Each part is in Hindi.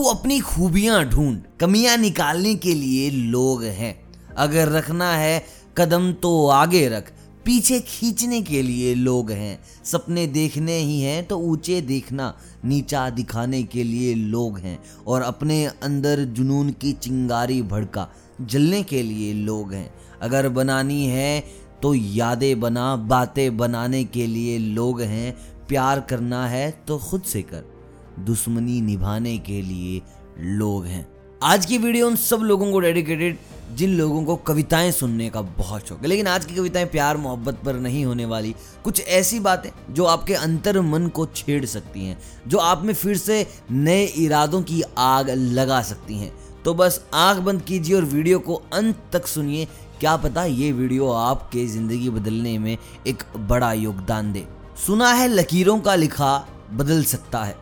तू अपनी खूबियाँ ढूंढ, कमियाँ निकालने के लिए लोग हैं। अगर रखना है, कदम तो आगे रख। पीछे खींचने के लिए लोग हैं। सपने देखने ही हैं तो ऊँचे देखना, नीचा दिखाने के लिए लोग हैं। और अपने अंदर जुनून की चिंगारी भड़का, जलने के लिए लोग हैं। अगर बनानी है तो यादें बना, बातें बनाने के लिए लोग हैं। प्यार करना है तो खुद से कर। दुश्मनी निभाने के लिए लोग हैं। आज की वीडियो उन सब लोगों को डेडिकेटेड जिन लोगों को कविताएँ सुनने का बहुत शौक है। लेकिन आज की कविताएँ प्यार, मोहब्बत पर नहीं होने वाली। कुछ ऐसी बातें जो आपके अंतर मन को छेड़ सकती हैं, जो आप में फिर से नए इरादों की आग लगा सकती हैं। तो बस आँख बंद कीजिए और वीडियो को अंत तक सुनिए। क्या पता ये वीडियो आपके ज़िंदगी बदलने में एक बड़ा योगदान दे। सुना है लकीरों का लिखा बदल सकता है।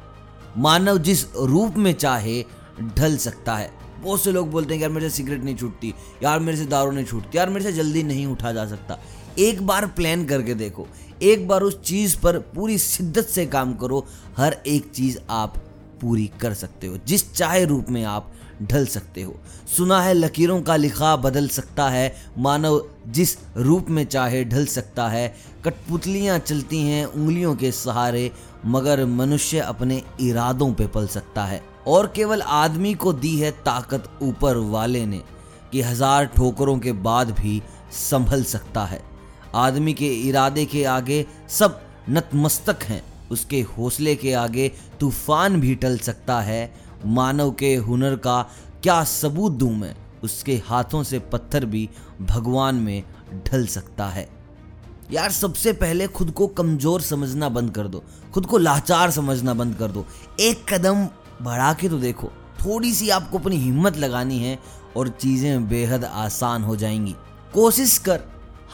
मानव जिस रूप में चाहे ढल सकता है। बहुत से लोग बोलते हैं यार मेरे से सिगरेट नहीं छूटती, यार मेरे से दारू नहीं छूटती, यार मेरे से जल्दी नहीं उठा जा सकता। एक बार प्लान करके देखो, एक बार उस चीज़ पर पूरी शिद्दत से काम करो, हर एक चीज़ आप पूरी कर सकते हो। जिस चाहे रूप में आप ढल सकते हो। सुना है लकीरों का लिखा बदल सकता है। मानव जिस रूप में चाहे ढल सकता है। कठपुतलियाँ चलती हैं उंगलियों के सहारे, मगर मनुष्य अपने इरादों पे पल सकता है। और केवल आदमी को दी है ताकत ऊपर वाले ने, कि हज़ार ठोकरों के बाद भी संभल सकता है। आदमी के इरादे के आगे सब नतमस्तक हैं। उसके हौसले के आगे तूफ़ान भी टल सकता है। मानव के हुनर का क्या सबूत दूँ मैं? उसके हाथों से पत्थर भी भगवान में ढल सकता है। यार, सबसे पहले खुद को कमज़ोर समझना बंद कर दो। खुद को लाचार समझना बंद कर दो। एक कदम बढ़ा के तो देखो। थोड़ी सी आपको अपनी हिम्मत लगानी है और चीज़ें बेहद आसान हो जाएँगी। कोशिश कर,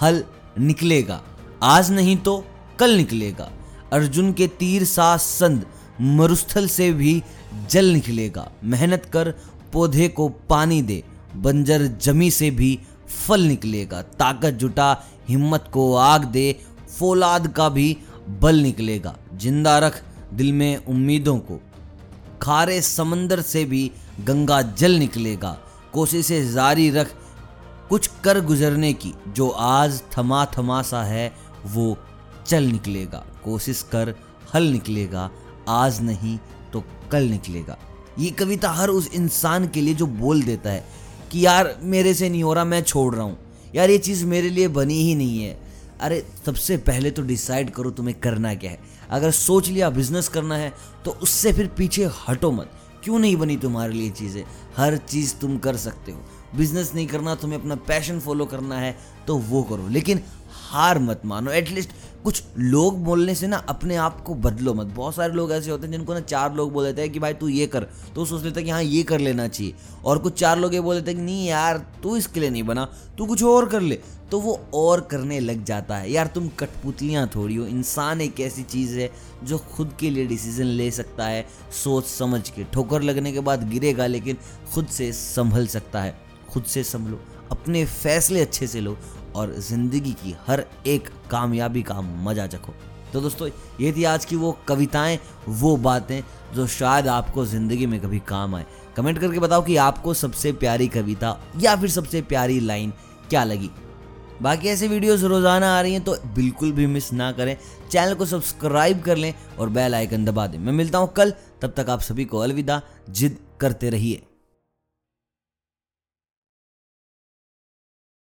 हल निकलेगा। आज नहीं तो कल निकलेगा। अर्जुन के तीर सा संद मरुस्थल से भी जल निकलेगा। मेहनत कर पौधे को पानी दे, बंजर जमी से भी फल निकलेगा। ताकत जुटा, हिम्मत को आग दे, फौलाद का भी बल निकलेगा। ज़िंदा रख दिल में उम्मीदों को। खारे समंदर से भी गंगा जल निकलेगा। कोशिशें जारी रख कुछ कर गुजरने की। जो आज थमा थमा सा है, वो चल निकलेगा। कोशिश कर हल निकलेगा। आज नहीं तो कल निकलेगा। ये कविता हर उस इंसान के लिए जो बोल देता है कि यार, मेरे से नहीं हो रहा, मैं छोड़ रहा हूँ। यार, ये चीज़ मेरे लिए बनी ही नहीं है। अरे, सबसे पहले तो डिसाइड करो तुम्हें करना क्या है। अगर सोच लिया बिज़नेस करना है तो उससे फिर पीछे हटो मत। क्यों नहीं बनी तुम्हारे लिए चीज़ें? हर चीज़ तुम कर सकते हो। बिज़नेस नहीं करना, तुम्हें अपना पैशन फॉलो करना है तो वो करो। लेकिन हार मत मानो। एटलीस्ट कुछ लोग बोलने से ना अपने आप को बदलो मत। बहुत सारे लोग ऐसे होते हैं जिनको ना चार लोग बोल देते हैं कि भाई तू ये कर। तो सोच लेता है कि हाँ ये कर लेना चाहिए। और कुछ चार लोग ये बोल देते हैं कि नहीं यार, तू इसके लिए नहीं बना, तू कुछ और कर ले। तो वो और करने लग जाता है। यार, तुम कठपुतलियाँ थोड़ी हो। इंसान एक ऐसी चीज़ है जो खुद के लिए डिसीज़न ले सकता है, सोच समझ के। ठोकर लगने के बाद गिरेगा, लेकिन खुद से संभल सकता है। खुद से संभलो। अपने फैसले अच्छे से लो। और ज़िंदगी की हर एक कामयाबी का मज़ा चखो। तो दोस्तों, ये थी आज की वो कविताएँ, वो बातें जो शायद आपको ज़िंदगी में कभी काम आए। कमेंट करके बताओ कि आपको सबसे प्यारी कविता या फिर सबसे प्यारी लाइन क्या लगी। बाकी ऐसे वीडियोस रोज़ाना आ रही हैं तो बिल्कुल भी मिस ना करें। चैनल को सब्सक्राइब कर लें और बेल आइकन दबा दें। मैं मिलता हूँ कल, तब तक आप सभी को अलविदा। जिद करते रहिए।